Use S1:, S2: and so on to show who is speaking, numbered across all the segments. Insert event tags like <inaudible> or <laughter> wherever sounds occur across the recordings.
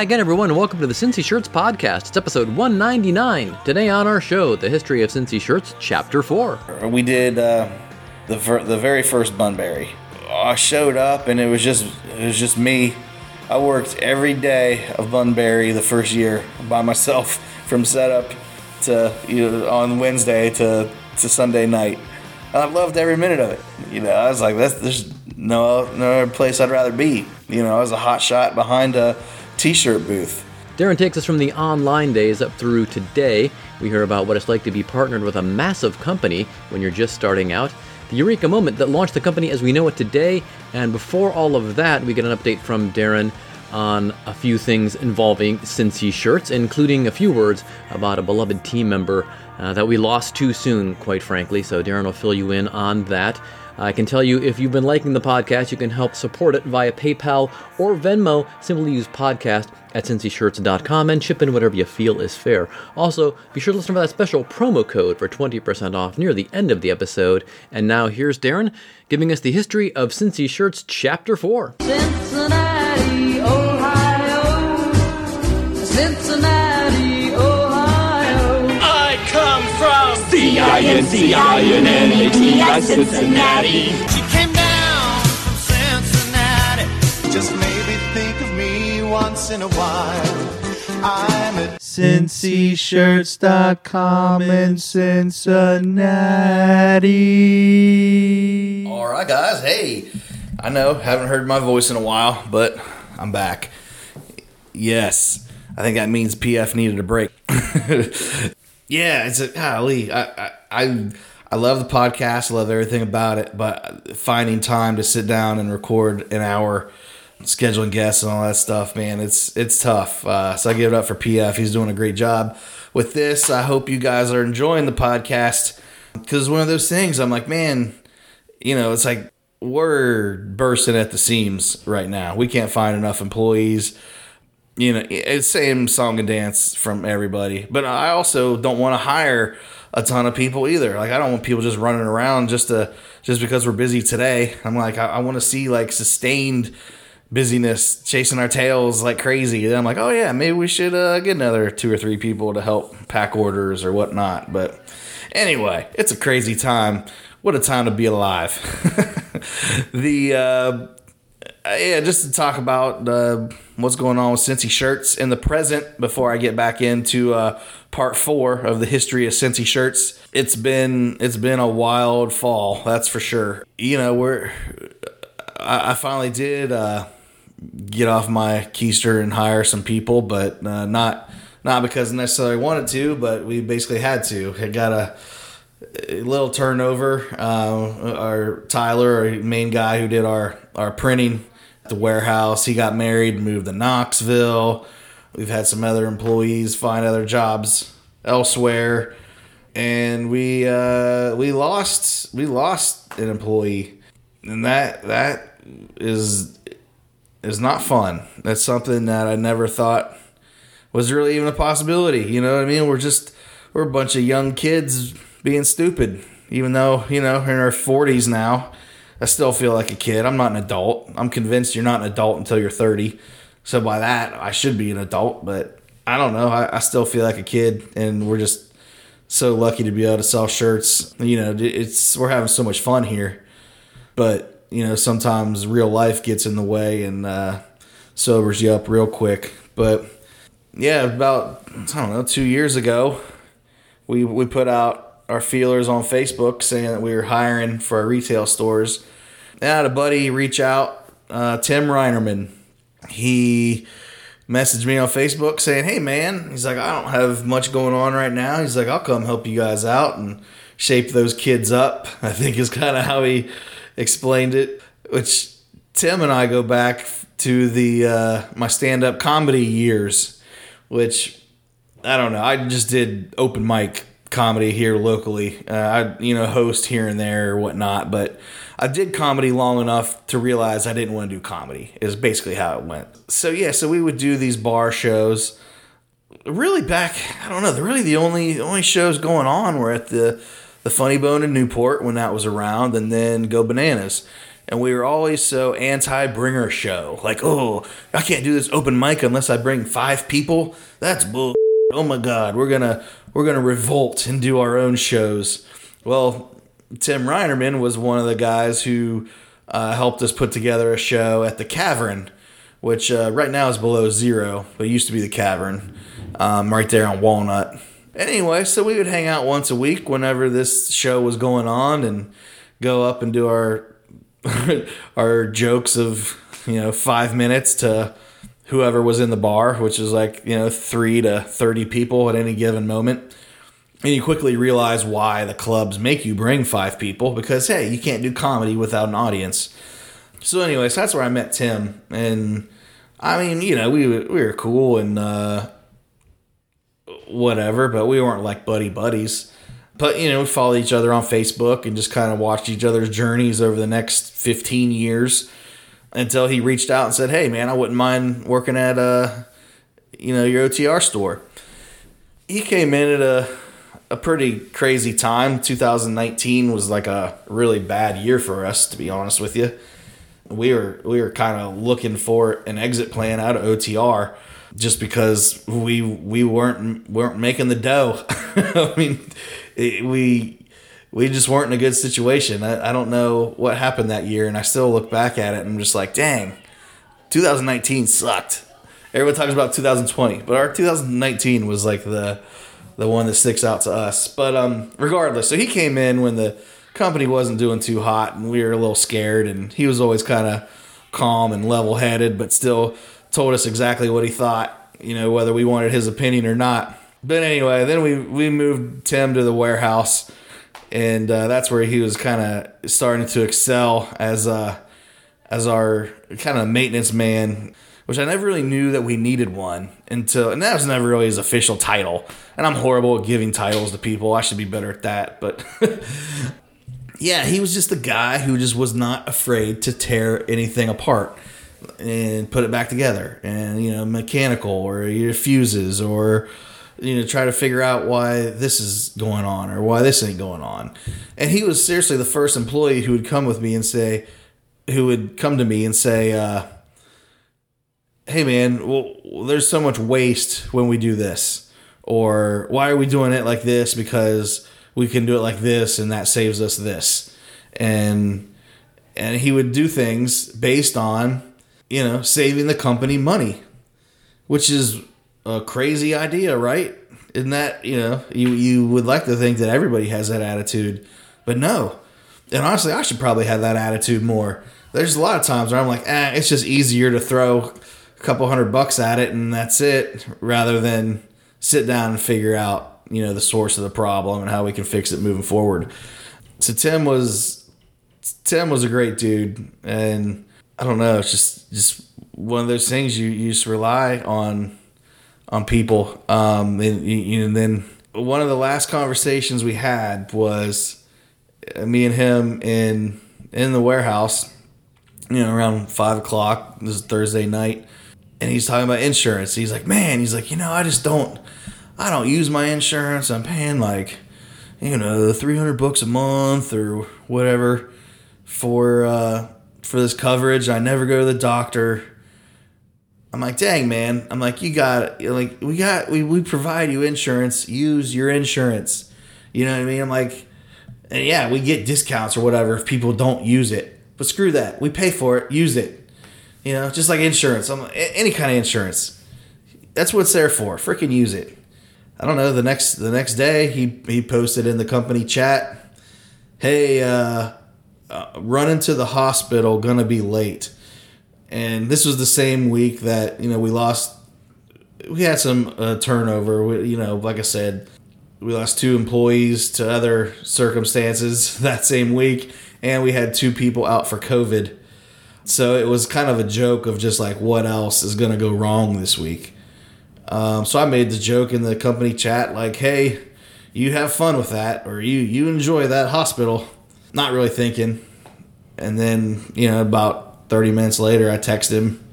S1: Hi again, everyone, and welcome to the Cincy Shirts podcast. It's episode 199. Today on our show, the history of Cincy Shirts, Chapter 4.
S2: we did uh, the fir- the very first Bunbury. I showed up and it was just it was just me. I worked every day of Bunbury the first year by myself <laughs> from setup to you know on Wednesday to to Sunday night. I loved every minute of it. You know, I was like, that's there's no no other place I'd rather be. You know, I was a hot shot behind a t-shirt booth.
S1: Darin takes us from the online days up through today. We hear about what it's like to be partnered with a massive company when you're just starting out, the eureka moment that launched the company as we know it today, and before all of that, we get an update from Darin on a few things involving Cincy shirts, including a few words about a beloved team member uh, that we lost too soon, quite frankly. So Darin will fill you in on that. I can tell you if you've been liking the podcast, you can help support it via PayPal or Venmo. Simply use podcast at cincyshirts.com and chip in whatever you feel is fair. Also, be sure to listen for that special promo code for 20% off near the end of the episode. And now here's Darin giving us the history of Cincy Shirts Chapter 4.
S3: Cincinnati, Ohio. Cincinnati,
S4: C-I-N-C-I-N-N-A-T-I, Cincinnati.
S5: She came down from Cincinnati.
S6: Just maybe think of me once in a while. I'm at
S7: cincyshirts.com in Cincinnati.
S2: All right, guys. Hey, I know haven't heard my voice in a while, but I'm back. Yes, I think that means PF needed a break. <laughs> yeah, it's a golly. I, I I love the podcast. I love everything about it, but finding time to sit down and record an hour, scheduling guests and all that stuff, man, it's it's tough. Uh, so I give it up for PF. He's doing a great job with this. I hope you guys are enjoying the podcast because one of those things. I'm like, man, you know, it's like we're bursting at the seams right now. We can't find enough employees. You know, it's same song and dance from everybody. But I also don't want to hire a ton of people either. Like I don't want people just running around just to just because we're busy today. I'm like I, I want to see like sustained busyness chasing our tails like crazy. And I'm like, oh yeah, maybe we should uh, get another two or three people to help pack orders or whatnot. But anyway, it's a crazy time. What a time to be alive. <laughs> the uh, yeah, just to talk about uh, what's going on with Cincy shirts in the present before I get back into uh, part four of the history of Cincy shirts. It's been it's been a wild fall, that's for sure. You know, we're I, I finally did uh, get off my keister and hire some people, but uh, not not because necessarily wanted to, but we basically had to. It got a a little turnover. Uh, our Tyler, our main guy who did our our printing the warehouse, he got married, moved to Knoxville. We've had some other employees find other jobs elsewhere, and we uh, we lost we lost an employee, and that that is is not fun. That's something that I never thought was really even a possibility. You know what I mean? We're just we're a bunch of young kids being stupid. Even though you know we're in our forties now, I still feel like a kid. I'm not an adult. I'm convinced you're not an adult until you're thirty. So by that, I should be an adult. But I don't know. I, I still feel like a kid, and we're just so lucky to be able to sell shirts. You know, it's we're having so much fun here, but you know sometimes real life gets in the way and uh, sobers you up real quick. But yeah, about I don't know two years ago, we we put out our feelers on Facebook saying that we were hiring for our retail stores. I had a buddy reach out, uh, Tim Reinerman. He messaged me on Facebook saying, "Hey man," he's like, "I don't have much going on right now." He's like, "I'll come help you guys out and shape those kids up." <laughs> I think is kind of how he explained it. Which Tim and I go back to the uh, my stand up comedy years, which I don't know. I just did open mic comedy here locally. Uh, I, you know, host here and there or whatnot, but I did comedy long enough to realize I didn't want to do comedy. Is basically how it went. So yeah, so we would do these bar shows. Really back, I don't know. Really, the only only shows going on were at the the Funny Bone in Newport when that was around, and then Go Bananas. And we were always so anti bringer show. Like, oh, I can't do this open mic unless I bring five people. That's bull. Oh my God, we're gonna we're gonna revolt and do our own shows. Well, Tim Reinerman was one of the guys who uh, helped us put together a show at the Cavern, which uh, right now is below zero, but used to be the Cavern, um, right there on Walnut. Anyway, so we would hang out once a week whenever this show was going on and go up and do our <laughs> our jokes of you know five minutes to whoever was in the bar, which is like you know three to thirty people at any given moment. And you quickly realize why the clubs make you bring five people because hey, you can't do comedy without an audience. So, anyways, that's where I met Tim, and I mean, you know, we we were cool and uh, whatever, but we weren't like buddy buddies. But you know, we followed each other on Facebook and just kind of watched each other's journeys over the next fifteen years until he reached out and said, "Hey, man, I wouldn't mind working at uh, you know, your OTR store." He came in at a a pretty crazy time. 2019 was like a really bad year for us, to be honest with you. We were we were kind of looking for an exit plan out of OTR, just because we we weren't weren't making the dough. <laughs> I mean, it, we we just weren't in a good situation. I, I don't know what happened that year, and I still look back at it and I'm just like, dang, 2019 sucked. Everyone talks about 2020, but our 2019 was like the the one that sticks out to us. But um, regardless, so he came in when the company wasn't doing too hot, and we were a little scared. And he was always kind of calm and level headed, but still told us exactly what he thought. You know, whether we wanted his opinion or not. But anyway, then we we moved Tim to the warehouse, and uh, that's where he was kind of starting to excel as uh as our kind of maintenance man, which I never really knew that we needed one until, and that was never really his official title. And I'm horrible at giving titles to people. I should be better at that. But <laughs> yeah, he was just the guy who just was not afraid to tear anything apart and put it back together and, you know, mechanical or your fuses or, you know, try to figure out why this is going on or why this ain't going on. And he was seriously the first employee who would come with me and say, who would come to me and say, uh, "Hey, man, well, there's so much waste when we do this, or why are we doing it like this? Because we can do it like this, and that saves us this." And and he would do things based on, you know, saving the company money, which is a crazy idea, right? Isn't that you know you you would like to think that everybody has that attitude, but no. And honestly, I should probably have that attitude more. There's a lot of times where I'm like, eh, it's just easier to throw a couple hundred bucks at it and that's it, rather than sit down and figure out, you know, the source of the problem and how we can fix it moving forward. So Tim was Tim was a great dude, and I don't know, it's just just one of those things you, you just rely on on people. Um, and, you, and then one of the last conversations we had was uh, me and him in in the warehouse, you know, around five o'clock. This is Thursday night, and he's talking about insurance. He's like, "Man, he's like, you know, I just don't, I don't use my insurance. I'm paying like, you know, three hundred bucks a month or whatever for uh, for this coverage. I never go to the doctor." I'm like, dang man. I'm like, you got like we got we, we provide you insurance. Use your insurance. You know what I mean? I'm like, and yeah, we get discounts or whatever if people don't use it. But screw that. We pay for it. Use it. You know, just like insurance. I'm like, any kind of insurance. That's what it's there for. Freaking use it. I don't know. The next the next day, he he posted in the company chat, "Hey, uh, uh, running to the hospital. Gonna be late." And this was the same week that you know we lost. We had some uh, turnover. We, you know, like I said, we lost two employees to other circumstances <laughs> that same week, and we had two people out for COVID. So it was kind of a joke of just like what else is to go wrong this week. Um, so I made the joke in the company chat like, hey, you have fun with that, or you you enjoy that hospital. Not really thinking, and then you know about thirty minutes later, I text him,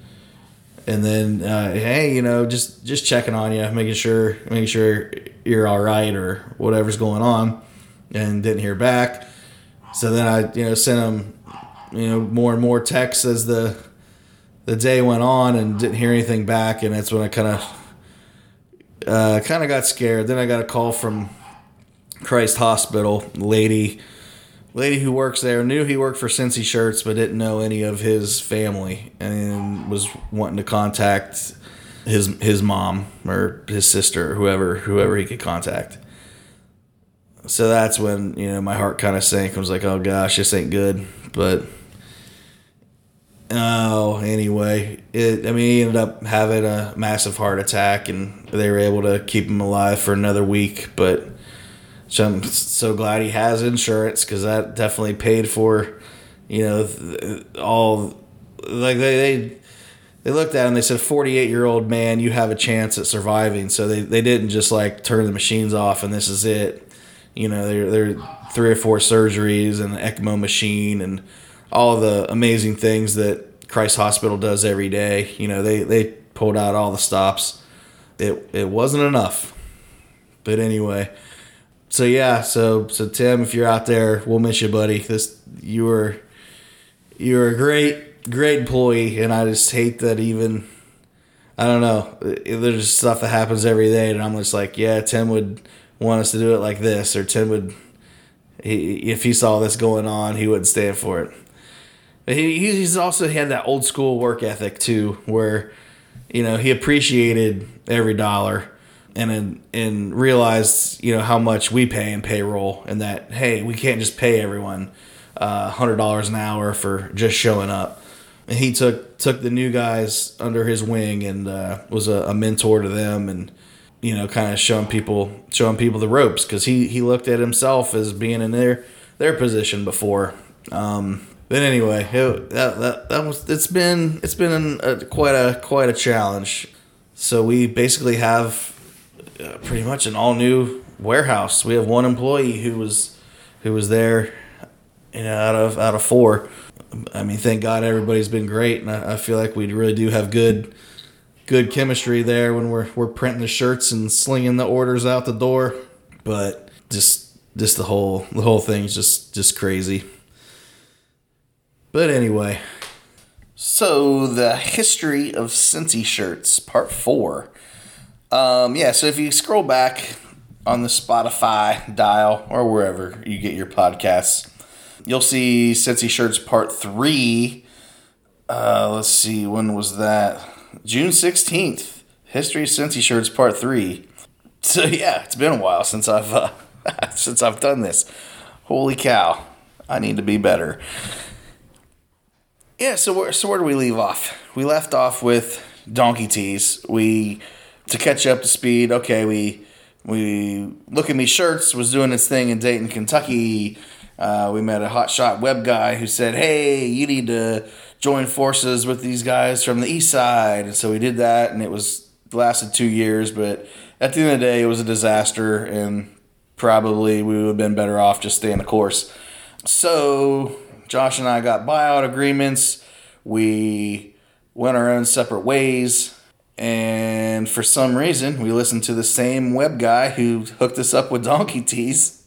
S2: and then uh, hey, you know, just just checking on you, making sure making sure you're all right or whatever's going on, and didn't hear back. So then I you know sent him you know more and more texts as the the day went on and didn't hear anything back, and that's when I kind of uh, kind of got scared. Then I got a call from Christ Hospital lady, lady who works there knew he worked for Cincy Shirts, but didn't know any of his family, and was wanting to contact his his mom or his sister whoever whoever he could contact. So that's when you know my heart kind of sank. I was like, oh gosh, this ain't good. But Oh, anyway, it, I mean, he ended up having a massive heart attack, and they were able to keep him alive for another week. But so I'm so glad he has insurance because that definitely paid for, you know, all like they they they looked at him. They said, "48 year old man, you have a chance at surviving." So they they didn't just like turn the machines off and this is it. You know, they're they're three or four surgeries and an ECMO machine and all the amazing things that Christ Hospital does every day. You know, they they pulled out all the stops. It it wasn't enough. But anyway, so yeah, so so Tim, if you're out there, we'll miss you, buddy. This you were you were a great great employee, and I just hate that even. I don't know. There's stuff that happens every day, and I'm just like, yeah, Tim would want us to do it like this, or Tim would, he, if he saw this going on, he wouldn't stand for it. He, he's also had that old school work ethic too, where you know he appreciated every dollar and and realized you know how much we pay in payroll, and that hey, we can't just pay everyone uh, hundred dollars an hour for just showing up. And he took took the new guys under his wing and uh, was a, a mentor to them, and you know, kind of showing people showing people the ropes because he he looked at himself as being in their their position before. Um, but anyway, it, that, that that was it's been it's been a, quite a quite a challenge. So we basically have uh, pretty much an all new warehouse. We have one employee who was who was there, you know, out of out of four. I mean, thank God everybody's been great, and I, I feel like we really do have good good chemistry there when we're we're printing the shirts and slinging the orders out the door. But just just the whole the whole thing's just just crazy. But anyway, so the history of Cincy shirts, part four. Um, yeah, so if you scroll back on the Spotify dial or wherever you get your podcasts, you'll see Cincy shirts part three. Uh, let's see, when was that? June sixteenth. History of Cincy shirts part three. So yeah, it's been a while since I've uh, <laughs> since I've done this. Holy cow! I need to be better. Yeah, so where so where do we leave off? We left off with donkey tees. We to catch up to speed. Okay, we we look at me shirts was doing its thing in Dayton, Kentucky. Uh, we met a hotshot web guy who said, "Hey, you need to join forces with these guys from the east side." And so we did that, and it was lasted two years. But at the end of the day, it was a disaster, and probably we would have been better off just staying the course. So Josh and I got buyout agreements. We went our own separate ways. And for some reason, we listened to the same web guy who hooked us up with donkey tees.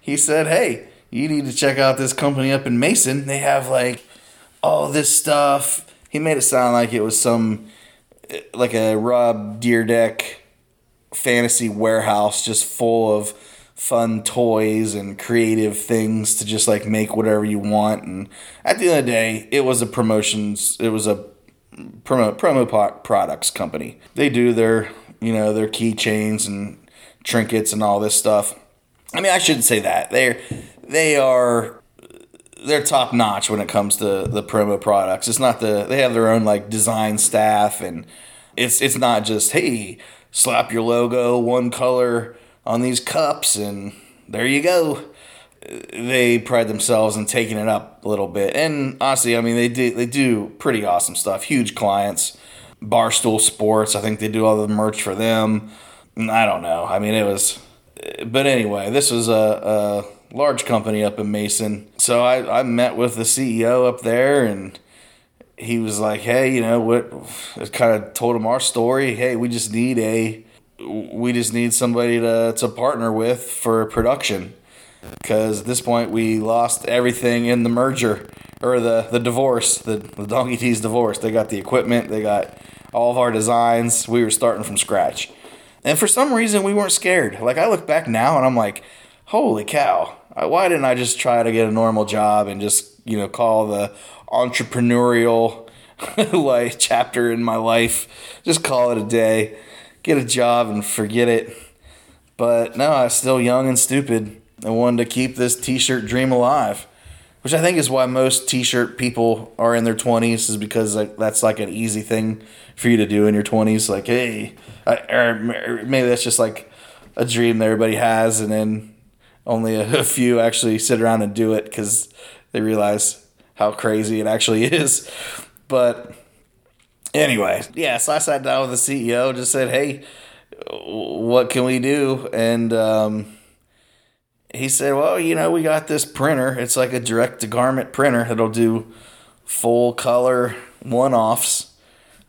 S2: He said, Hey, you need to check out this company up in Mason. They have like all this stuff. He made it sound like it was some, like a Rob Dyrdek fantasy warehouse just full of fun toys and creative things to just like make whatever you want. And at the end of the day, it was a promotions. It was a promo promo products company. They do their you know their keychains and trinkets and all this stuff. I mean, I shouldn't say that. They're they are they're top notch when it comes to the promo products. It's not the they have their own like design staff and it's it's not just hey slap your logo one color on these cups and there you go. They pride themselves in taking it up a little bit, and honestly, I mean they do they do pretty awesome stuff. Huge clients, Barstool Sports. I think they do all the merch for them. I don't know. I mean it was but anyway, this was a, a large company up in Mason. So I, I met with the CEO up there and he was like, hey, you know what? I kind of told him our story. Hey, we just need a, we just need somebody to, to partner with for production. Because at this point, we lost everything in the merger or the, the divorce, the, the Donkey Tees divorce. They got the equipment, they got all of our designs. We were starting from scratch. And for some reason, we weren't scared. Like, I look back now and I'm like, holy cow, why didn't I just try to get a normal job and just, you know, call the entrepreneurial <laughs> like chapter in my life, just call it a day, get a job and forget it. But no, I was still young and stupid and wanted to keep this t-shirt dream alive, which I think is why most t-shirt people are in their 20s is because like that's like an easy thing for you to do in your 20s like hey, I, or maybe that's just like a dream that everybody has and then only a, a <laughs> few actually sit around and do it cuz they realize how crazy it actually <laughs> is. But anyway, yeah, so I sat down with the CEO, just said, hey, what can we do? And um, he said, well, you know, we got this printer. It's like a direct to garment printer that'll do full color one offs.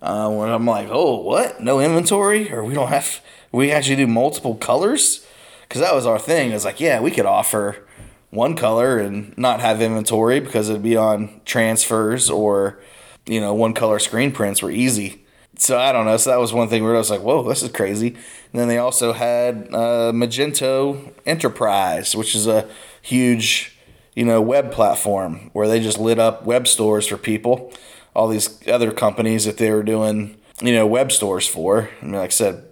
S2: Uh, when I'm like, oh, what? No inventory? Or we don't have, we actually do multiple colors? Because that was our thing. It's like, yeah, we could offer one color and not have inventory because it'd be on transfers or, you know, one color screen prints were easy. So I don't know. So that was one thing where I was like, whoa, this is crazy. And then they also had uh, Magento Enterprise, which is a huge, you know, web platform where they just lit up web stores for people. All these other companies that they were doing, you know, web stores for. I mean, like I said,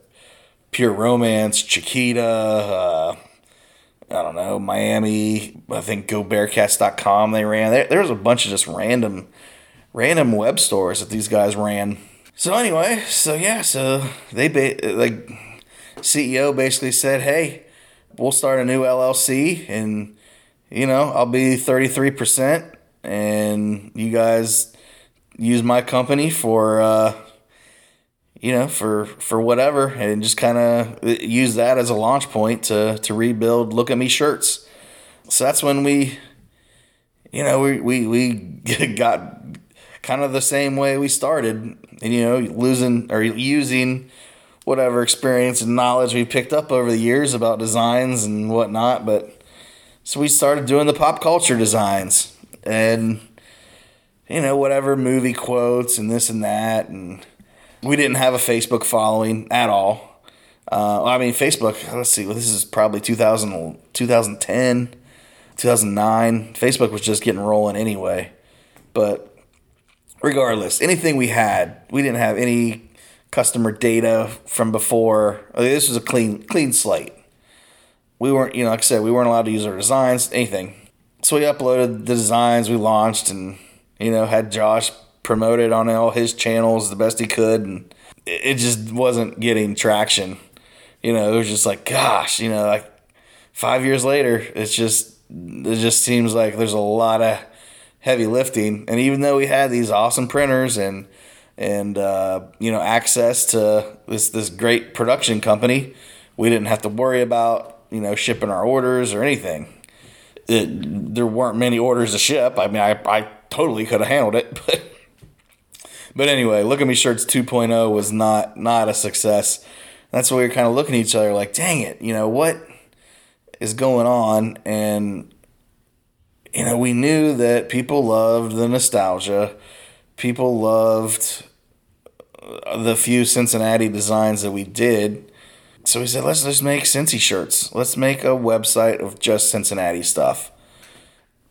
S2: Pure Romance, Chiquita, uh, I don't know, Miami, I think GoBearcats.com they ran. There, there was a bunch of just random, random web stores that these guys ran. So anyway, so yeah, so they ba- like CEO basically said, "Hey, we'll start a new LLC, and you know I'll be thirty three percent, and you guys use my company for uh, you know for for whatever, and just kind of use that as a launch point to to rebuild. Look at me shirts. So that's when we, you know, we we we <laughs> got kind of the same way we started, and you know, losing or using whatever experience and knowledge we picked up over the years about designs and whatnot. But so we started doing the pop culture designs and you know whatever movie quotes and this and that, and we didn't have a Facebook following at all. Uh, I mean, Facebook, let's see, well, this is probably 2000, 2010, 2009. Facebook was just getting rolling anyway. But regardless, anything we had, we didn't have any customer data from before. I mean, this was a clean clean slate. We weren't, you know, like I said, we weren't allowed to use our designs, anything. So we uploaded the designs we launched and, you know, had Josh promoted on all his channels the best he could. And it just wasn't getting traction. You know, it was just like, gosh, you know, like five years later, it's just, it just seems like there's a lot of heavy lifting. And even though we had these awesome printers and and uh, you know access to this this great production company, we didn't have to worry about you know shipping our orders or anything. It, there weren't many orders to ship. I mean, I, I totally could have handled it, <laughs> but but anyway, look at me shirts 2.0 was not not a success. That's why we were kind of looking at each other like, dang it, you know what is going on and you know, we knew that people loved the nostalgia. People loved uh, the few Cincinnati designs that we did. So we said, let's just make Cincy shirts. Let's make a website of just Cincinnati stuff.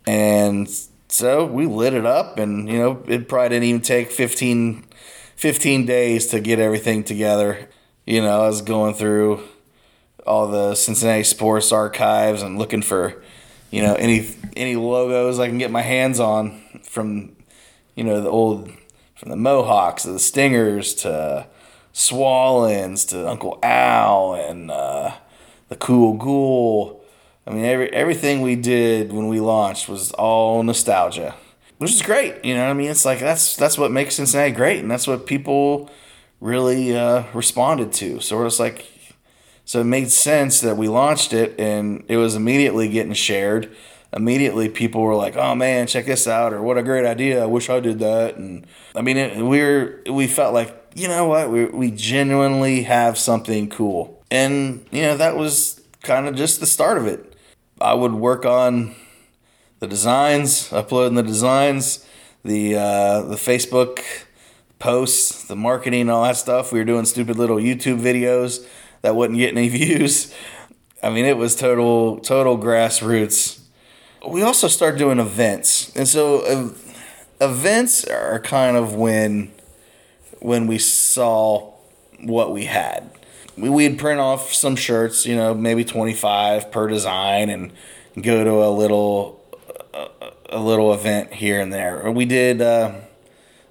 S2: And so we lit it up, and, you know, it probably didn't even take 15, 15 days to get everything together. You know, I was going through all the Cincinnati sports archives and looking for you know any any logos I can get my hands on from you know the old from the Mohawks to the Stingers to Swallens to Uncle Al and uh, the Cool Ghoul. I mean every everything we did when we launched was all nostalgia, which is great. You know what I mean? It's like that's that's what makes Cincinnati great, and that's what people really uh, responded to. So we're just like So it made sense that we launched it and it was immediately getting shared. Immediately, people were like, "Oh man, check this out!" or "What a great idea! I wish I did that." And I mean, it, we were we felt like you know what we we genuinely have something cool, and you know that was kind of just the start of it. I would work on the designs, uploading the designs, the uh, the Facebook posts, the marketing, all that stuff. We were doing stupid little YouTube videos that wouldn't get any <laughs> views. I mean, it was total total grassroots. We also started doing events, and so uh, events are kind of when when we saw what we had. We, we'd print off some shirts, you know, maybe twenty five per design, and go to a little a, a little event here and there. We did uh,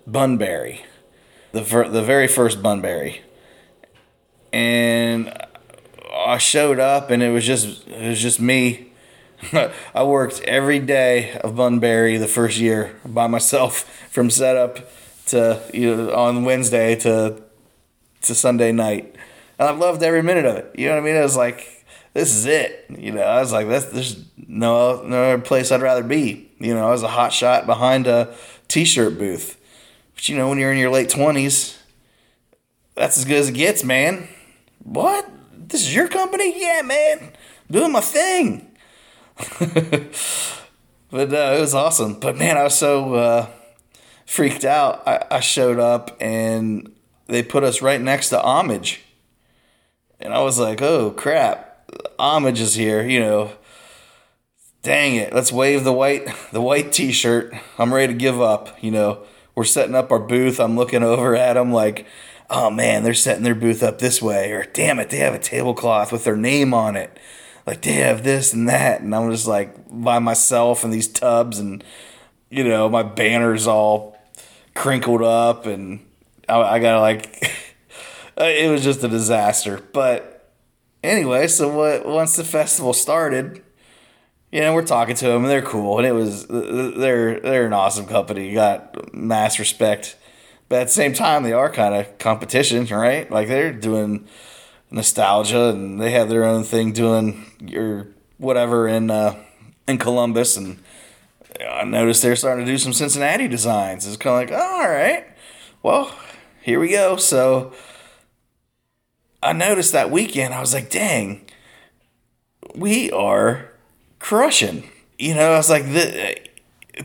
S2: Bunbury, the the very first Bunbury, and I showed up, and it was just it was just me. <laughs> I worked every day of Bunbury the first year by myself, <laughs> from setup to you know on Wednesday to to Sunday night, and I loved every minute of it. You know what I mean? I was like, this is it. You know, I was like, that's there's no no other place I'd rather be. You know, I was a hot shot behind a t-shirt booth, but you know, when you're in your late twenties, that's as good as it gets, man. What? This is your company? Yeah, man. Doing my thing. <laughs> but uh, it was awesome. But man, I was so uh, freaked out. I, I showed up and they put us right next to Homage. And I was like, oh crap, Homage is here, you know. Dang it, let's wave the white <laughs> the white t-shirt. I'm ready to give up, you know. We're setting up our booth. I'm looking over at him like, oh man, they're setting their booth up this way, or damn it, they have a tablecloth with their name on it. Like they have this and that, and I'm just like by myself in these tubs, and you know my banner's all crinkled up, and I, I gotta like, <laughs> uh, it was just a disaster. But anyway, so what? Once the festival started, you know, we're talking to them, and they're cool, and it was uh, uh, they're they're an awesome company. You got mass respect but at the same time they are kind of competition right? Like they're doing nostalgia and they have their own thing doing your whatever in uh, in columbus. And i noticed they're starting to do some cincinnati designs. It's kind of like oh, all right well here we go. So i noticed that weekend i was like dang. We are crushing. You know i was like the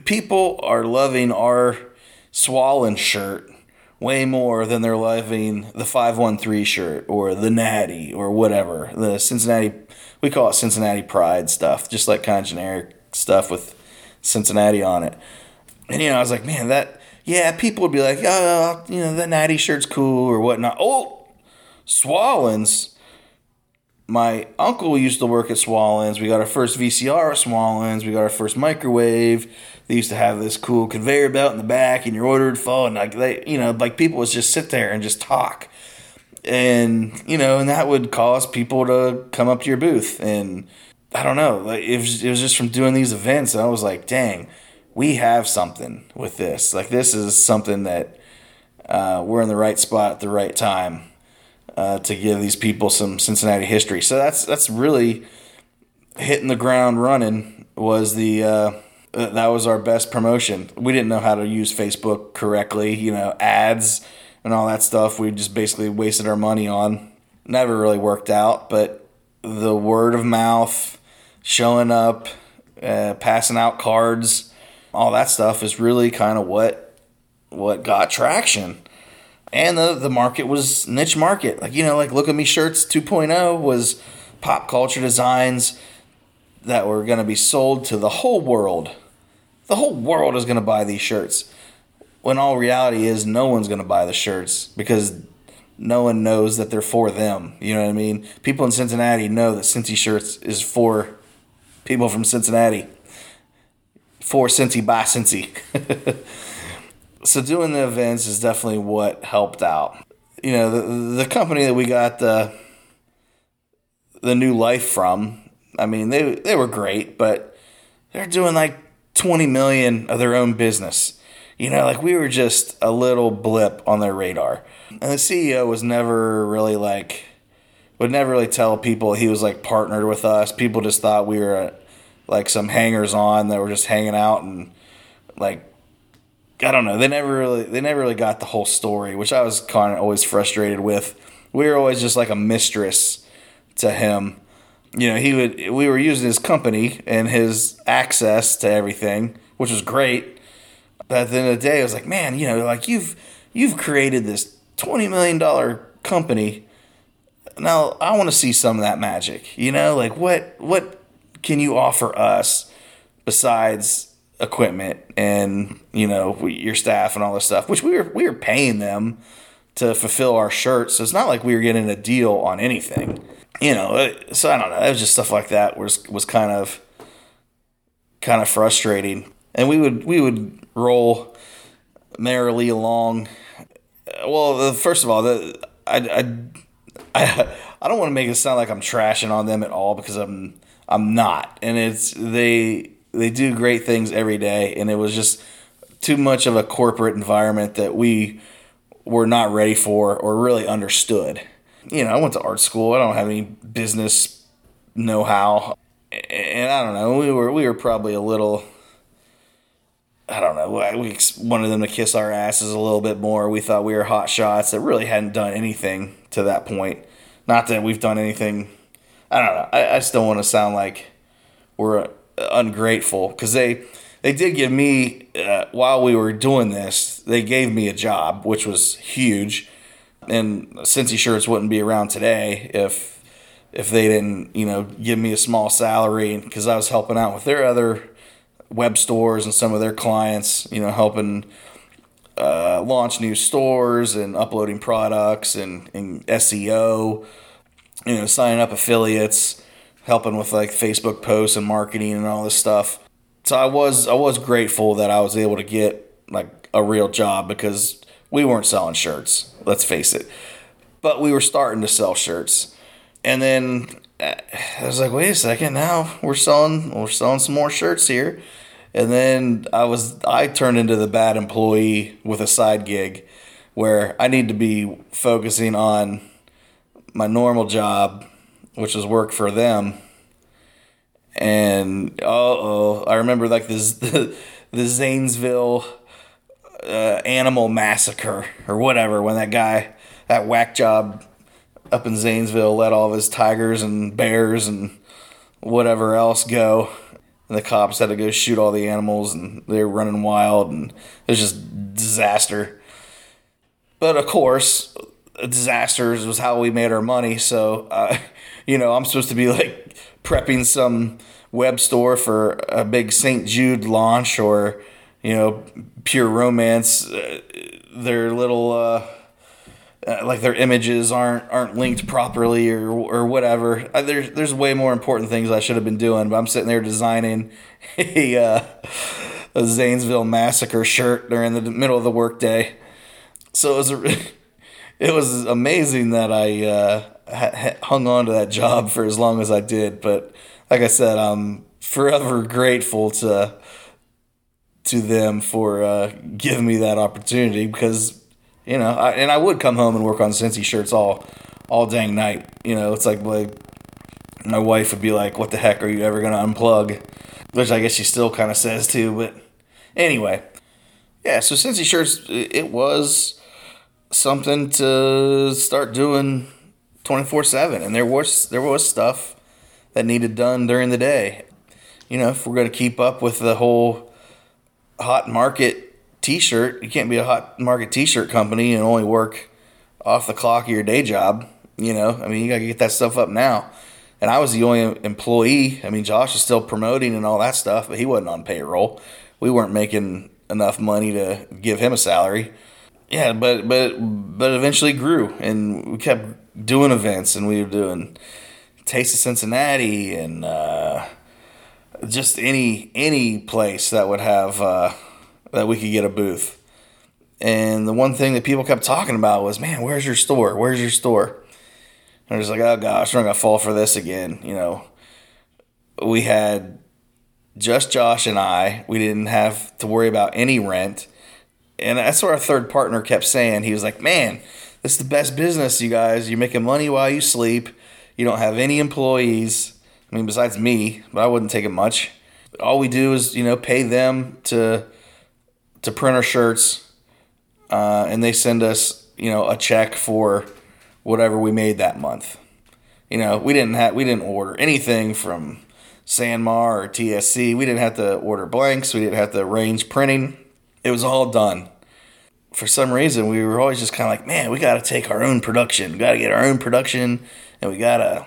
S2: people are loving our swollen shirt way more than they're loving the 513 shirt or the natty or whatever the cincinnati we call it cincinnati pride stuff just like kind of generic stuff with cincinnati on it and you know i was like man that yeah people would be like oh you know that natty shirt's cool or whatnot oh swallens my uncle used to work at Swallens. We got our first VCR at Swallens. We got our first microwave. They used to have this cool conveyor belt in the back, and your order would fall, and like they, you know, like people would just sit there and just talk, and you know, and that would cause people to come up to your booth, and I don't know, like it was, it was just from doing these events, and I was like, dang, we have something with this. Like this is something that uh, we're in the right spot at the right time uh, to give these people some Cincinnati history. So that's that's really hitting the ground running. Was the uh, that was our best promotion. We didn't know how to use Facebook correctly, you know, ads and all that stuff. We just basically wasted our money on. Never really worked out, but the word of mouth, showing up, uh, passing out cards, all that stuff is really kind of what what got traction and the the market was niche market. Like you know, like look at me shirts 2.0 was pop culture designs that were going to be sold to the whole world. The whole world is going to buy these shirts. When all reality is, no one's going to buy the shirts because no one knows that they're for them. You know what I mean? People in Cincinnati know that Cincy shirts is for people from Cincinnati. For Cincy by Cincy. <laughs> so doing the events is definitely what helped out. You know, the the company that we got the the new life from. I mean, they they were great, but they're doing like 20 million of their own business. You know, like we were just a little blip on their radar. And the CEO was never really like would never really tell people he was like partnered with us. People just thought we were like some hangers on that were just hanging out and like I don't know. They never really they never really got the whole story, which I was kind of always frustrated with. We were always just like a mistress to him. You know, he would we were using his company and his access to everything, which was great. But at the end of the day, I was like, man, you know, like you've you've created this twenty million dollar company. Now I want to see some of that magic. You know, like what what can you offer us besides equipment and you know your staff and all this stuff, which we were we were paying them to fulfill our shirts. So it's not like we were getting a deal on anything. You know, so I don't know. It was just stuff like that was was kind of kind of frustrating. And we would we would roll merrily along. Well, first of all, the I, I I <laughs> I don't want to make it sound like I'm trashing on them at all because I'm I'm not. And it's they they do great things every day and it was just too much of a corporate environment that we were not ready for or really understood. You know, I went to art school. I don't have any business know-how. And I don't know, we were we were probably a little I don't know. We wanted them to kiss our asses a little bit more. We thought we were hot shots that really hadn't done anything to that point. Not that we've done anything. I don't know. I, I don't want to sound like we're ungrateful because they they did give me uh, while we were doing this. They gave me a job, which was huge. And Cincy shirts wouldn't be around today if if they didn't, you know, give me a small salary because I was helping out with their other web stores and some of their clients, you know, helping uh, launch new stores and uploading products and, and SEO, you know, signing up affiliates, helping with like Facebook posts and marketing and all this stuff. So I was I was grateful that I was able to get like a real job because we weren't selling shirts. Let's face it, but we were starting to sell shirts, and then uh, I was like, wait a second, now we're selling we're selling some more shirts here, and then I was I turned into the bad employee with a side gig, where I need to be focusing on my normal job, which is work for them, and oh, I remember like this the, <laughs> the Zanesville uh, animal massacre or whatever when that guy that whack job up in Zanesville let all of his tigers and bears and whatever else go. And the cops had to go shoot all the animals and they were running wild and it was just disaster. But of course, disasters was how we made our money. So, uh, <laughs> you know, I'm supposed to be like prepping some web store for a big St. Jude launch or, you know, pure romance. Uh, their little, uh, uh, like their images aren't aren't linked properly or or whatever. Uh, there's there's way more important things I should have been doing, but I'm sitting there designing <laughs> a uh, a Zanesville massacre shirt during the middle of the workday. So it was a, <laughs> it was amazing that I uh, hung on to that job for as long as I did. But like I said, I'm forever grateful to to them for uh, giving me that opportunity because you know, I, and I would come home and work on Cincy shirts all all dang night. You know, it's like like my wife would be like, "What the heck are you ever gonna unplug?" Which I guess she still kind of says too. But anyway, yeah. So Cincy shirts, it was something to start doing twenty four seven, and there was there was stuff that needed done during the day. You know, if we're gonna keep up with the whole hot market t-shirt, you can't be a hot market t-shirt company and only work off the clock of your day job. You know, I mean, you gotta get that stuff up now. And I was the only employee. I mean, Josh is still promoting and all that stuff, but he wasn't on payroll. We weren't making enough money to give him a salary. Yeah, but but but eventually grew, and we kept doing events, and we were doing Taste of Cincinnati, and uh, just any any place that would have uh, that we could get a booth. And the one thing that people kept talking about was, "Man, where's your store? Where's your store?" And I was like, "Oh gosh, we're gonna fall for this again." You know, we had just Josh and I. We didn't have to worry about any rent, and that's what our third partner kept saying. He was like, "Man, this is the best business, you guys. You're making money while you sleep." You don't have any employees. I mean, besides me, but I wouldn't take it much. All we do is, you know, pay them to to print our shirts, uh, and they send us, you know, a check for whatever we made that month. You know, we didn't have we didn't order anything from Sanmar or TSC. We didn't have to order blanks. We didn't have to arrange printing. It was all done. For some reason, we were always just kind of like, man, we got to take our own production. We got to get our own production, and we gotta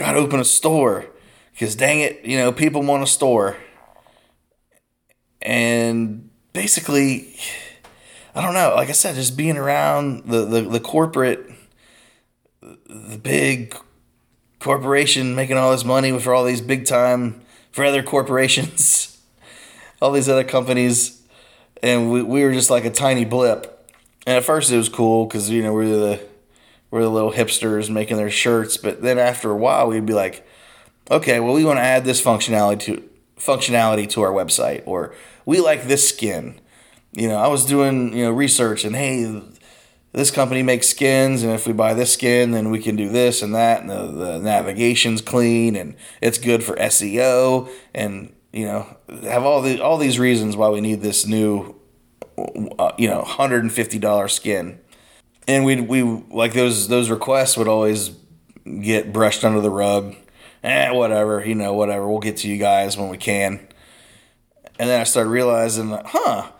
S2: gotta open a store because dang it, you know, people want a store. And basically, I don't know. Like I said, just being around the the, the corporate, the big corporation making all this money for all these big time for other corporations, <laughs> all these other companies, and we, we were just like a tiny blip. And at first it was cool because you know we we're the we're the little hipsters making their shirts, but then after a while we'd be like, okay, well we want to add this functionality to functionality to our website, or we like this skin. You know, I was doing you know research and hey, this company makes skins, and if we buy this skin, then we can do this and that, and the, the navigation's clean, and it's good for SEO, and you know, have all the all these reasons why we need this new, uh, you know, hundred and fifty dollar skin, and we we like those those requests would always get brushed under the rug, eh, whatever, you know, whatever, we'll get to you guys when we can, and then I started realizing, huh,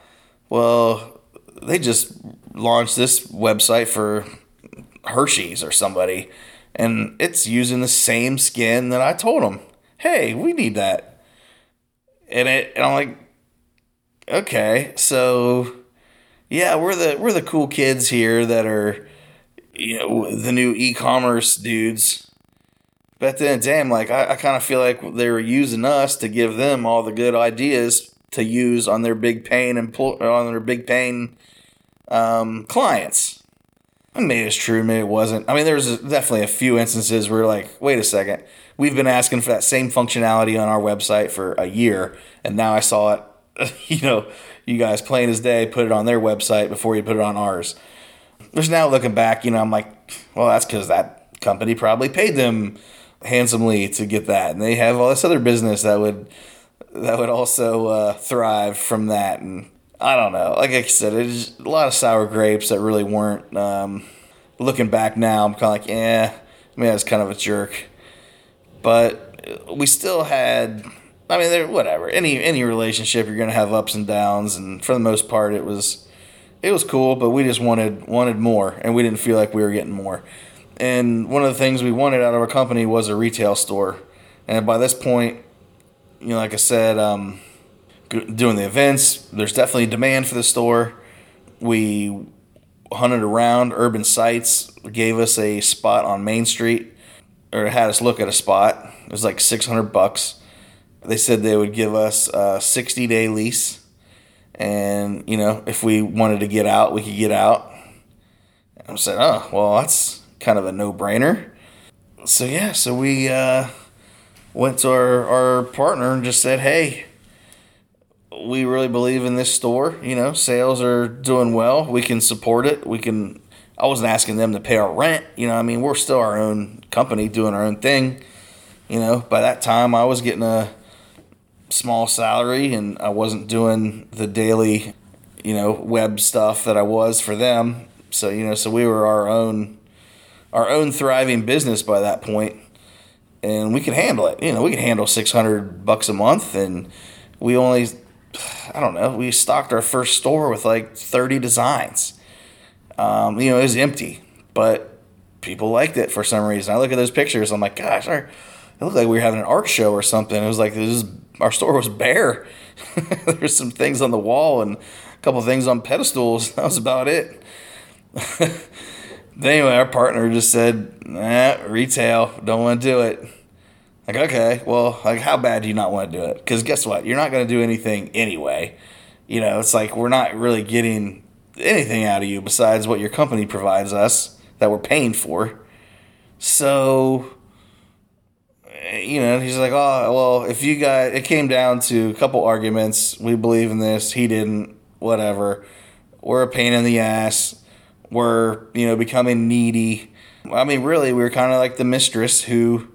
S2: well, they just launched this website for Hershey's or somebody, and it's using the same skin that I told them. Hey, we need that, and it, and I'm like, okay, so yeah, we're the we're the cool kids here that are, you know, the new e-commerce dudes. But then, damn, like I, I kind of feel like they were using us to give them all the good ideas to use on their big pain and on their big pain um, clients. And maybe it's true, maybe it wasn't. I mean, there's definitely a few instances where, like, wait a second, we've been asking for that same functionality on our website for a year, and now I saw it. <laughs> You know, you guys plain as day put it on their website before you put it on ours. There's now looking back, you know, I'm like, well, that's because that company probably paid them handsomely to get that, and they have all this other business that would that would also uh, thrive from that, and I don't know. Like I said, it's a lot of sour grapes that really weren't. Um, looking back now, I'm kind of like, yeah, I mean, that's kind of a jerk. But we still had. I mean, there, whatever. Any any relationship, you're gonna have ups and downs, and for the most part, it was it was cool. But we just wanted wanted more, and we didn't feel like we were getting more. And one of the things we wanted out of our company was a retail store. And by this point, you know, like I said, um, doing the events. There's definitely demand for the store. We hunted around urban sites, gave us a spot on Main Street, or had us look at a spot. It was like 600 bucks. They said they would give us a 60 day lease. And, you know, if we wanted to get out, we could get out. And I said, oh, well, that's kind of a no brainer. So, yeah, so we uh, went to our, our partner and just said, hey, we really believe in this store. You know, sales are doing well. We can support it. We can. I wasn't asking them to pay our rent. You know, I mean, we're still our own company doing our own thing. You know, by that time, I was getting a small salary and I wasn't doing the daily, you know, web stuff that I was for them. So, you know, so we were our own our own thriving business by that point and we could handle it. You know, we could handle 600 bucks a month and we only I don't know, we stocked our first store with like 30 designs. Um, you know, it was empty, but people liked it for some reason. I look at those pictures, I'm like, gosh, our, it looked like we were having an art show or something. It was like this is, our store was bare. <laughs> There's some things on the wall and a couple things on pedestals. <laughs> That was about it. <laughs> anyway, our partner just said, nah, retail, don't want to do it. Like, okay, well, like, how bad do you not want to do it? Because guess what? You're not going to do anything anyway. You know, it's like we're not really getting anything out of you besides what your company provides us that we're paying for. So, you know, he's like, oh, well, if you guys, it came down to a couple arguments. We believe in this. He didn't, whatever. We're a pain in the ass. We're, you know, becoming needy. I mean, really, we were kind of like the mistress who,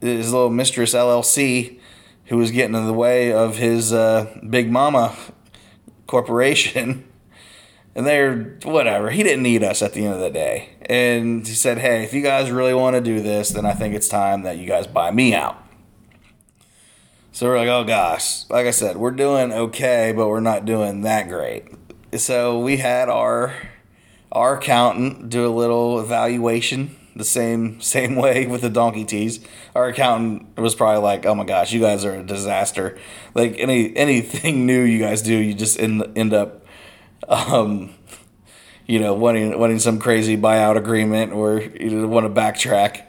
S2: his little mistress LLC, who was getting in the way of his uh, big mama corporation. <laughs> And they're whatever. He didn't need us at the end of the day. And he said, Hey, if you guys really want to do this, then I think it's time that you guys buy me out. So we're like, oh gosh. Like I said, we're doing okay, but we're not doing that great. So we had our our accountant do a little evaluation the same <laughs> same way with the donkey tees. Our accountant was probably like, "Oh my gosh, you guys are a disaster. Like any anything <laughs> new you guys do, you just end end up um you know, wanting wanting some crazy buyout agreement or you know, want to backtrack."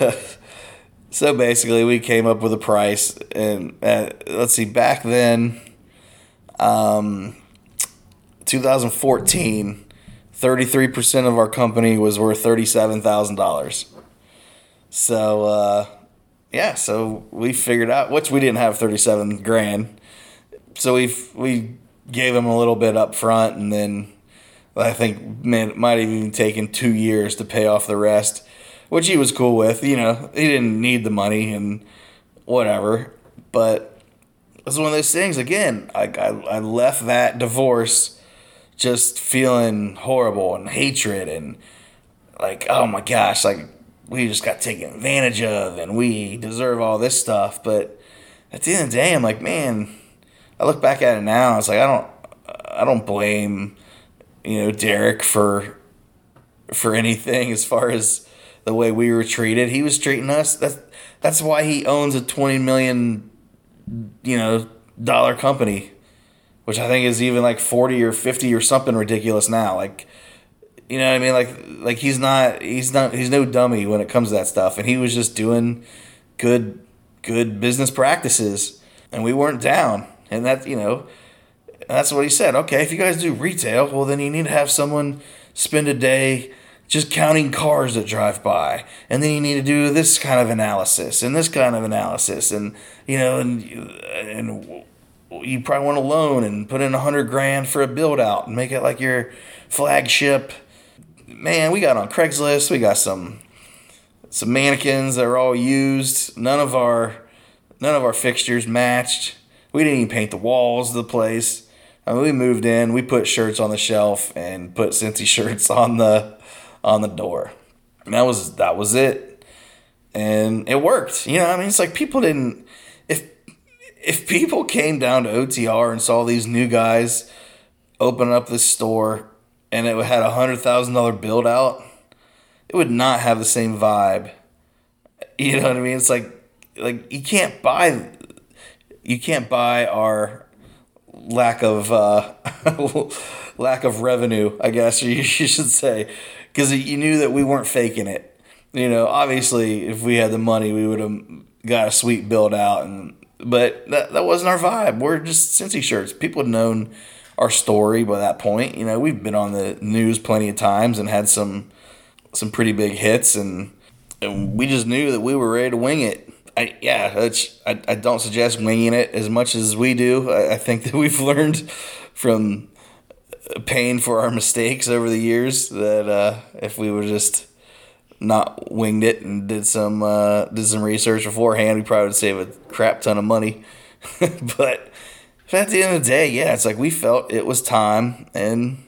S2: <laughs> so basically, we came up with a price and uh, let's see, back then um 2014 33% of our company was worth $37,000. So, uh, yeah, so we figured out, which we didn't have 37 grand. So we we gave him a little bit up front and then I think man, might have even taken two years to pay off the rest, which he was cool with. You know, he didn't need the money and whatever. But it's one of those things, again, I, I, I left that divorce just feeling horrible and hatred and like oh my gosh like we just got taken advantage of and we deserve all this stuff but at the end of the day i'm like man i look back at it now it's like i don't i don't blame you know derek for for anything as far as the way we were treated he was treating us that's that's why he owns a 20 million you know dollar company which I think is even like 40 or 50 or something ridiculous now. Like, you know what I mean? Like, like he's not, he's not, he's no dummy when it comes to that stuff. And he was just doing good, good business practices and we weren't down. And that, you know, that's what he said. Okay, if you guys do retail, well, then you need to have someone spend a day just counting cars that drive by. And then you need to do this kind of analysis and this kind of analysis. And, you know, and, and, you probably want a loan and put in a hundred grand for a build out and make it like your flagship. Man, we got on Craigslist. We got some some mannequins that are all used. None of our none of our fixtures matched. We didn't even paint the walls of the place. I mean, we moved in. We put shirts on the shelf and put Cincy <laughs> shirts on the on the door. And that was that was it, and it worked. You know, I mean, it's like people didn't if if people came down to OTR and saw these new guys open up this store and it had a hundred thousand dollar build out, it would not have the same vibe. <laughs> You know what I mean? It's like like you can't buy you can't buy our lack of uh, <laughs> lack of revenue, I guess <laughs> you should say, because you knew that we weren't faking it. You know, obviously, if we had the money, we would have got a sweet build out and but that, that wasn't our vibe. We're just Cincy shirts. People had known our story by that point. You know, we've been on the news plenty of times and had some some pretty big hits, and, and we just knew that we were ready to wing it. I, yeah, I, I don't suggest winging it as much as we do. I, I think that <laughs> we've learned from paying for our mistakes over the years that uh, if we were just not winged it and did some uh, did some research beforehand, we probably would save a crap ton of money. <laughs> but at the end of the day, yeah, it's like we felt it was time and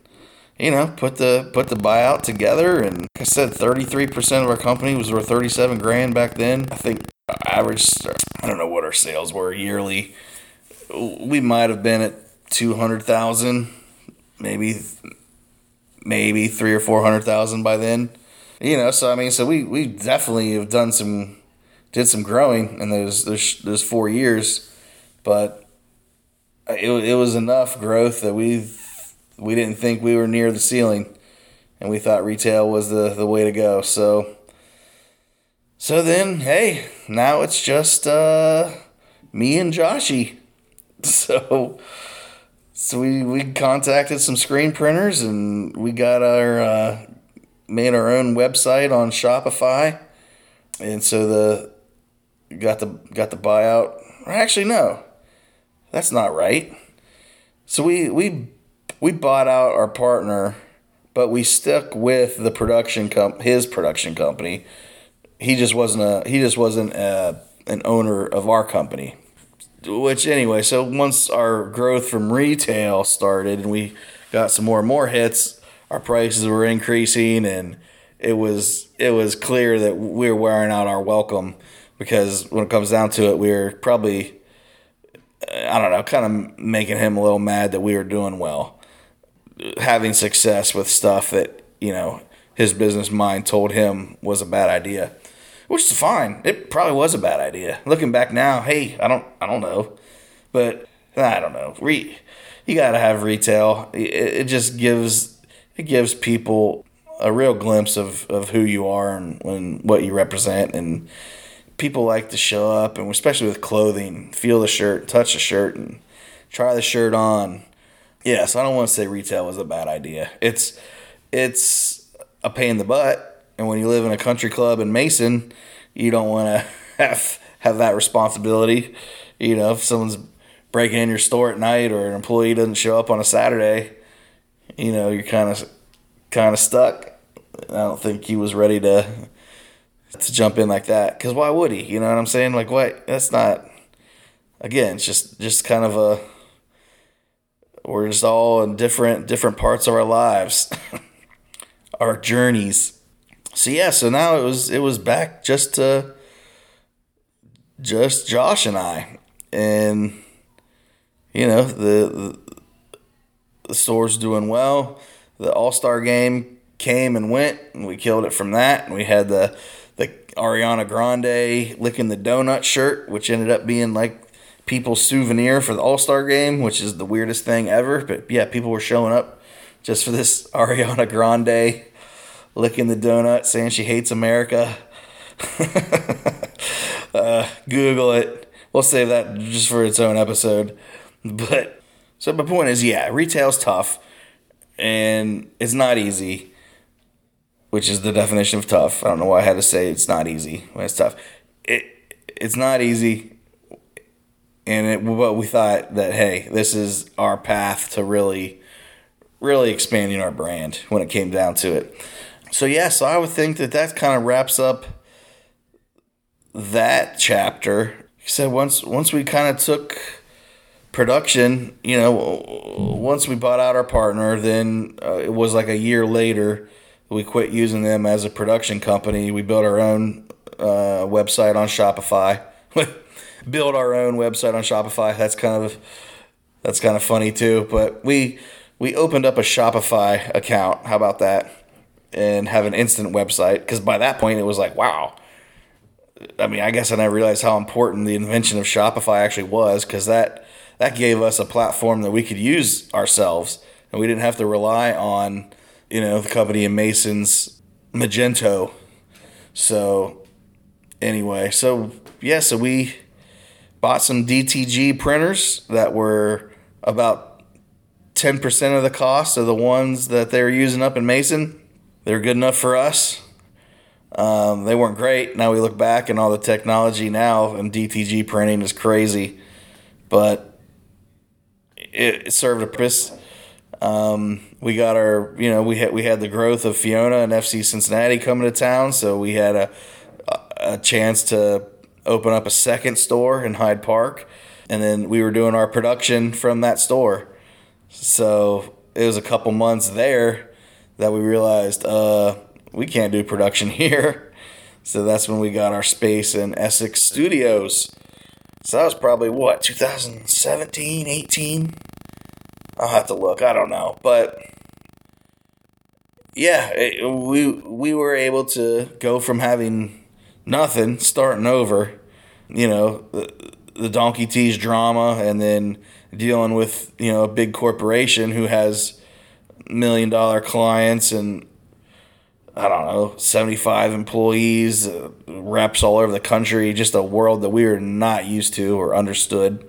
S2: you know put the put the buyout together. And like I said, thirty three percent of our company was worth thirty seven grand back then. I think average I don't know what our sales were yearly. We might have been at two hundred thousand, maybe maybe three or four hundred thousand by then you know, so I mean, so we we definitely have done some did some growing in those those those four years, but uh, it it was enough growth that we we didn't think we were near the ceiling, and we thought retail was the the way to go. So. So then, hey, now it's just uh, me and Joshy. <laughs> So, so we we contacted some screen printers and we got our uh, made our own website on Shopify, and so the got the got the buyout. Actually, no, that's not right. So we we we bought out our partner but we stuck with the production comp his production company. He just wasn't a he just wasn't a, an owner of our company. Which anyway, so once our growth from retail started and we got some more and more hits, our prices were increasing and it was it was clear that we were wearing out our welcome because when it comes down to it, we were probably I don't know, kind of making him a little mad that we were doing well, having success with stuff that you know his business mind told him was a bad idea, which is fine. It probably was a bad idea. Looking back now, hey, I don't, I don't know, but I don't know. Re, you got to have retail. It, it just gives it gives people a real glimpse of, of who you are and, and what you represent and people like to show up and especially with clothing feel the shirt touch the shirt and try the shirt on yes i don't want to say retail was a bad idea it's it's a pain in the butt and when you live in a country club in mason you don't want to <laughs> have have that responsibility. You know if someone's breaking in your store at night or an employee doesn't show up on a saturday you know you're kind of kind of stuck. I don't think he was ready to to jump in like that. Because why would he? You know what i'm saying? Like what that's not again it's just just kind of a we're just all in different different parts of our lives <laughs> our journeys so yeah so now it was it was back just to just josh and i. And you know the the, the store's doing well. The all-star game came and went and we killed it from that. And we had the the Ariana Grande licking the donut shirt, which ended up being like people's souvenir for the All Star game, which is the weirdest thing ever. But yeah, people were showing up just for this <laughs> Ariana Grande licking the donut, saying she hates America. <laughs> uh, Google it. We'll save that just for its own episode. But so my point is, yeah, retail's tough, and it's not easy which is the definition of tough. I don't know why I had to say it's not easy when it's tough. It it's not easy, and it, but we thought that hey, this is our path to really, really expanding our brand when it came down to it. So yeah, so I would think that that kind of wraps up that chapter. He said once once we kind of took production, you know, once we bought out our partner, then uh, it was like a year later we quit using them as a production company. We built our own uh, website on Shopify. <laughs> build our own website on Shopify. That's kind of that's kind of funny too. But we we opened up a Shopify account. How about that? And have an instant website because by that point it was like wow. I mean, I guess and I realized how important the invention of Shopify actually was because that that gave us a platform that we could use ourselves and we didn't have to rely on you know, the company in Mason's Magento. So anyway, so yeah, so we bought some DTG printers that were about 10% of the cost of the ones that they were using up in Mason. They're good enough for us. Um, they weren't great. Now we look back and all the technology now and DTG printing is crazy, but it, it served a purpose. Um, we got our, you know, we had we had the growth of Fiona and FC Cincinnati coming to town, so we had a a chance to open up a second store in Hyde Park, and then we were doing our production from that store. So it was a couple months there that we realized uh, we can't do production <laughs> here. So that's when we got our space in Essex Studios. So that was probably what 2017, 18. I'll have to look. I don't know, but yeah, it, we we were able to go from having nothing, starting over, you know, the, the donkey tees drama, and then dealing with you know a big corporation who has million dollar clients and I don't know, 75 employees, uh, reps all over the country, just a world that we were not used to or understood.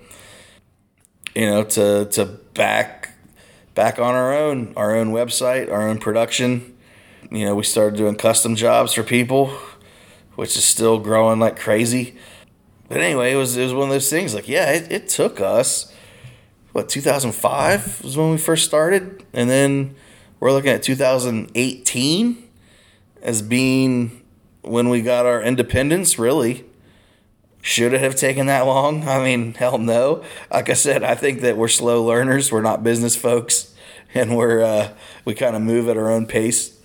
S2: You know, to to back back on our own, our own website, our own production. You know, we started doing custom jobs for people, which is still growing like crazy. But anyway, it was it was one of those things. Like, yeah, it, it took us what 2005 was when we first started, and then we're looking at 2018 as being when we got our independence, really. Should it have taken that long? I mean, hell no. Like I said, I think that we're slow learners. We're not business folks, and we're uh, we kind of move at our own pace.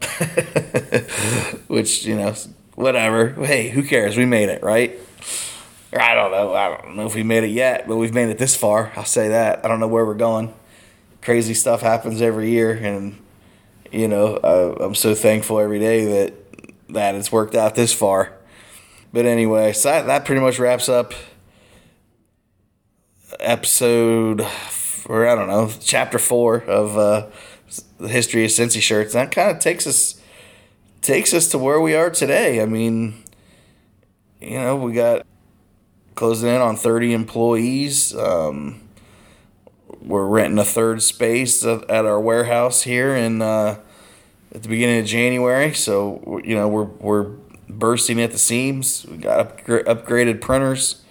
S2: <laughs> Which you know, whatever. Hey, who cares? We made it, right? I don't know. I don't know if we made it yet, but we've made it this far. I'll say that. I don't know where we're going. Crazy stuff happens every year, and you know, I'm so thankful every day that that it's worked out this far. But anyway, so that, that pretty much wraps up episode, or I don't know, chapter four of uh, the history of Cincy shirts. And that kind of takes us takes us to where we are today. I mean, you know, we got closing in on 30 employees. Um, we're renting a third space at our warehouse here in uh, at the beginning of January. So you know we're we're bursting at the seams. We got upgra- upgraded printers,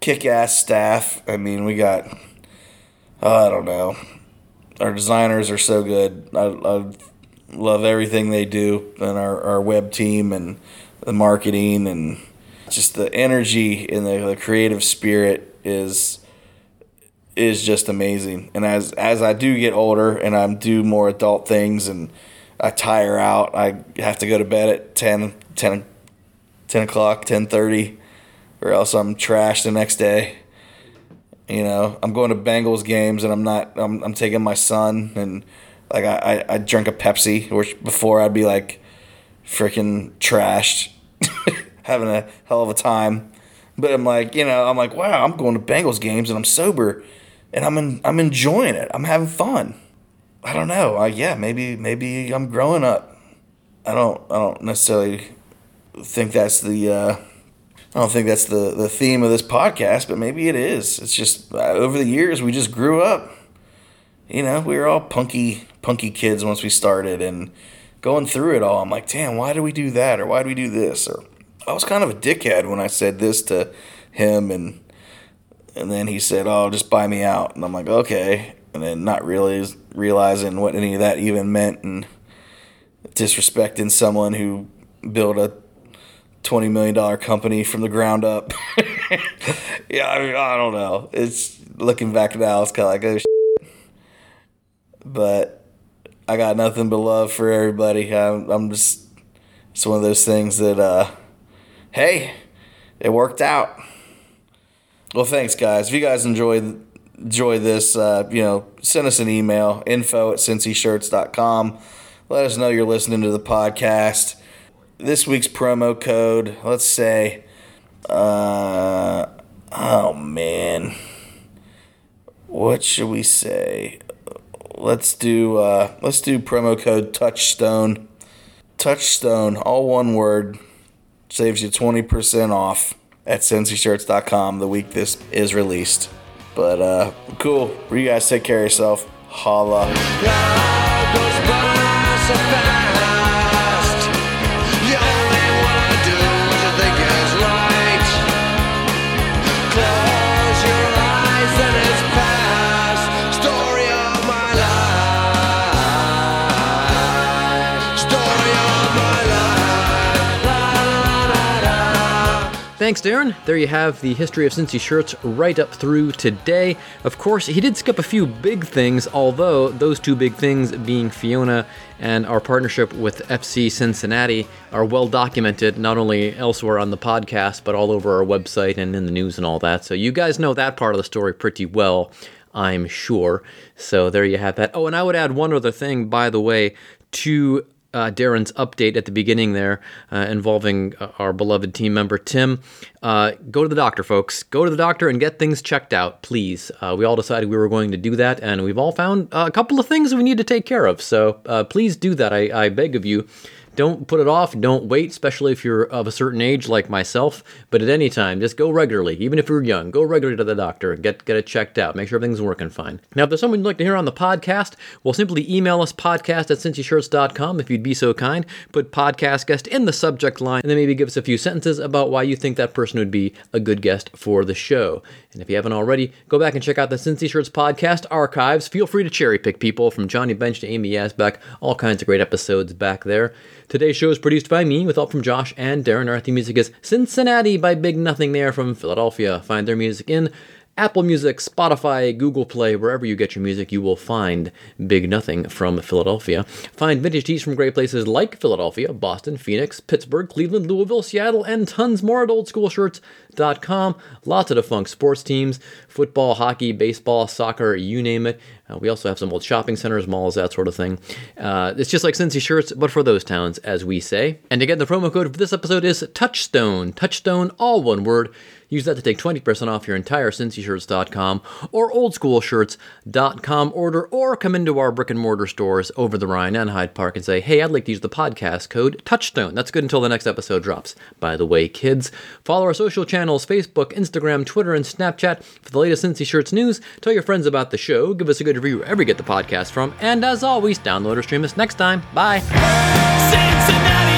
S2: kick ass staff. I mean, we got I don't know. Our designers are so good. I, I love everything they do, and our, our web team and the marketing and just the energy and the, the creative spirit is is just amazing. And as as I do get older and I do more adult things and I tire out, I have to go to bed at 10, 10, 10 o'clock, 10.30, or else I'm trashed the next day. You know, I'm going to Bengals games and I'm not, I'm, I'm taking my son and like I, I, I drank a Pepsi, which before I'd be like freaking trashed, <laughs> having a hell of a time. But I'm like, you know, I'm like, wow, I'm going to Bengals games and I'm sober and I'm in, I'm enjoying it. I'm having fun. I don't know. I, yeah, maybe maybe I'm growing up. I don't I don't necessarily think that's the uh, I don't think that's the the theme of this podcast, but maybe it is. It's just uh, over the years we just grew up. You know, we were all punky punky kids once we started and going through it all. I'm like, damn, why do we do that or why do we do this or I was kind of a dickhead when I said this to him and and then he said, "Oh, just buy me out." And I'm like, "Okay." And then not really realizing what any of that even meant and disrespecting someone who built a twenty million dollar company from the ground up. <laughs> yeah, I mean, I don't know. It's looking back now, it's kind of like oh, shit. but I got nothing but love for everybody. I'm, I'm just it's one of those things that uh, hey, it worked out. Well, thanks, guys. If you guys enjoyed enjoy this, uh, you know, send us an email info at cincyshirts.com. Let us know you're listening to the podcast. This week's promo code, let's say, uh, oh man, what should we say? Let's do uh, let's do promo code Touchstone. Touchstone, all one word, saves you twenty percent off at cincyshirts.com the week this is released. But uh, cool. You guys take care of yourself. Holla.
S1: Thanks, Darin. There you have the history of Cincy shirts right up through today. Of course, he did skip a few big things, although those two big things being Fiona and our partnership with FC Cincinnati are well documented, not only elsewhere on the podcast, but all over our website and in the news and all that. So you guys know that part of the story pretty well. I'm sure. So there you have that. Oh, and I would add one other thing, by the way, to uh, Darin's update at the beginning there uh, involving uh, our beloved team member Tim. Uh, go to the doctor, folks. Go to the doctor and get things checked out, please. Uh, we all decided we were going to do that, and we've all found uh, a couple of things we need to take care of. So please do that. I, I beg of you Don't put it off. Don't wait, especially if you're of a certain age like myself. But at any time, just go regularly. Even if you're young, go regularly to the doctor. Get get it checked out. Make sure everything's working fine. Now, if there's someone you'd like to hear on the podcast, well, simply email us podcast at cincyshirts.com if you'd be so kind. Put podcast guest in the subject line, and then maybe give us a few sentences about why you think that person would be a good guest for the show. And if you haven't already, go back and check out the Cincy Shirts podcast archives. Feel free to cherry pick people from Johnny Bench to Amy Asback, all kinds of great episodes back there. Today's show is produced by me with help from Josh and Darin. Our theme music is Cincinnati by Big Nothing there from Philadelphia. Find their music in Apple Music, Spotify, Google Play, wherever you get your music, you will find Big Nothing from Philadelphia. Find vintage tees from great places like Philadelphia, Boston, Phoenix, Pittsburgh, Cleveland, Louisville, Seattle, and tons more at oldschoolshirts.com. Lots of defunct sports teams football, hockey, baseball, soccer, you name it. Uh, we also have some old shopping centers, malls, that sort of thing. Uh, it's just like Cincy shirts, but for those towns, as we say. And again, the promo code for this episode is Touchstone. Touchstone, all one word. Use that to take 20% off your entire cincyshirts.com or oldschoolshirts.com order, or come into our brick and mortar stores over the Rhine and Hyde Park and say, hey, I'd like to use the podcast code Touchstone. That's good until the next episode drops. By the way, kids, follow our social channels Facebook, Instagram, Twitter, and Snapchat for the latest Cincy Shirts news. Tell your friends about the show. Give us a good review wherever you get the podcast from. And as always, download or stream us next time. Bye.
S5: Cincinnati,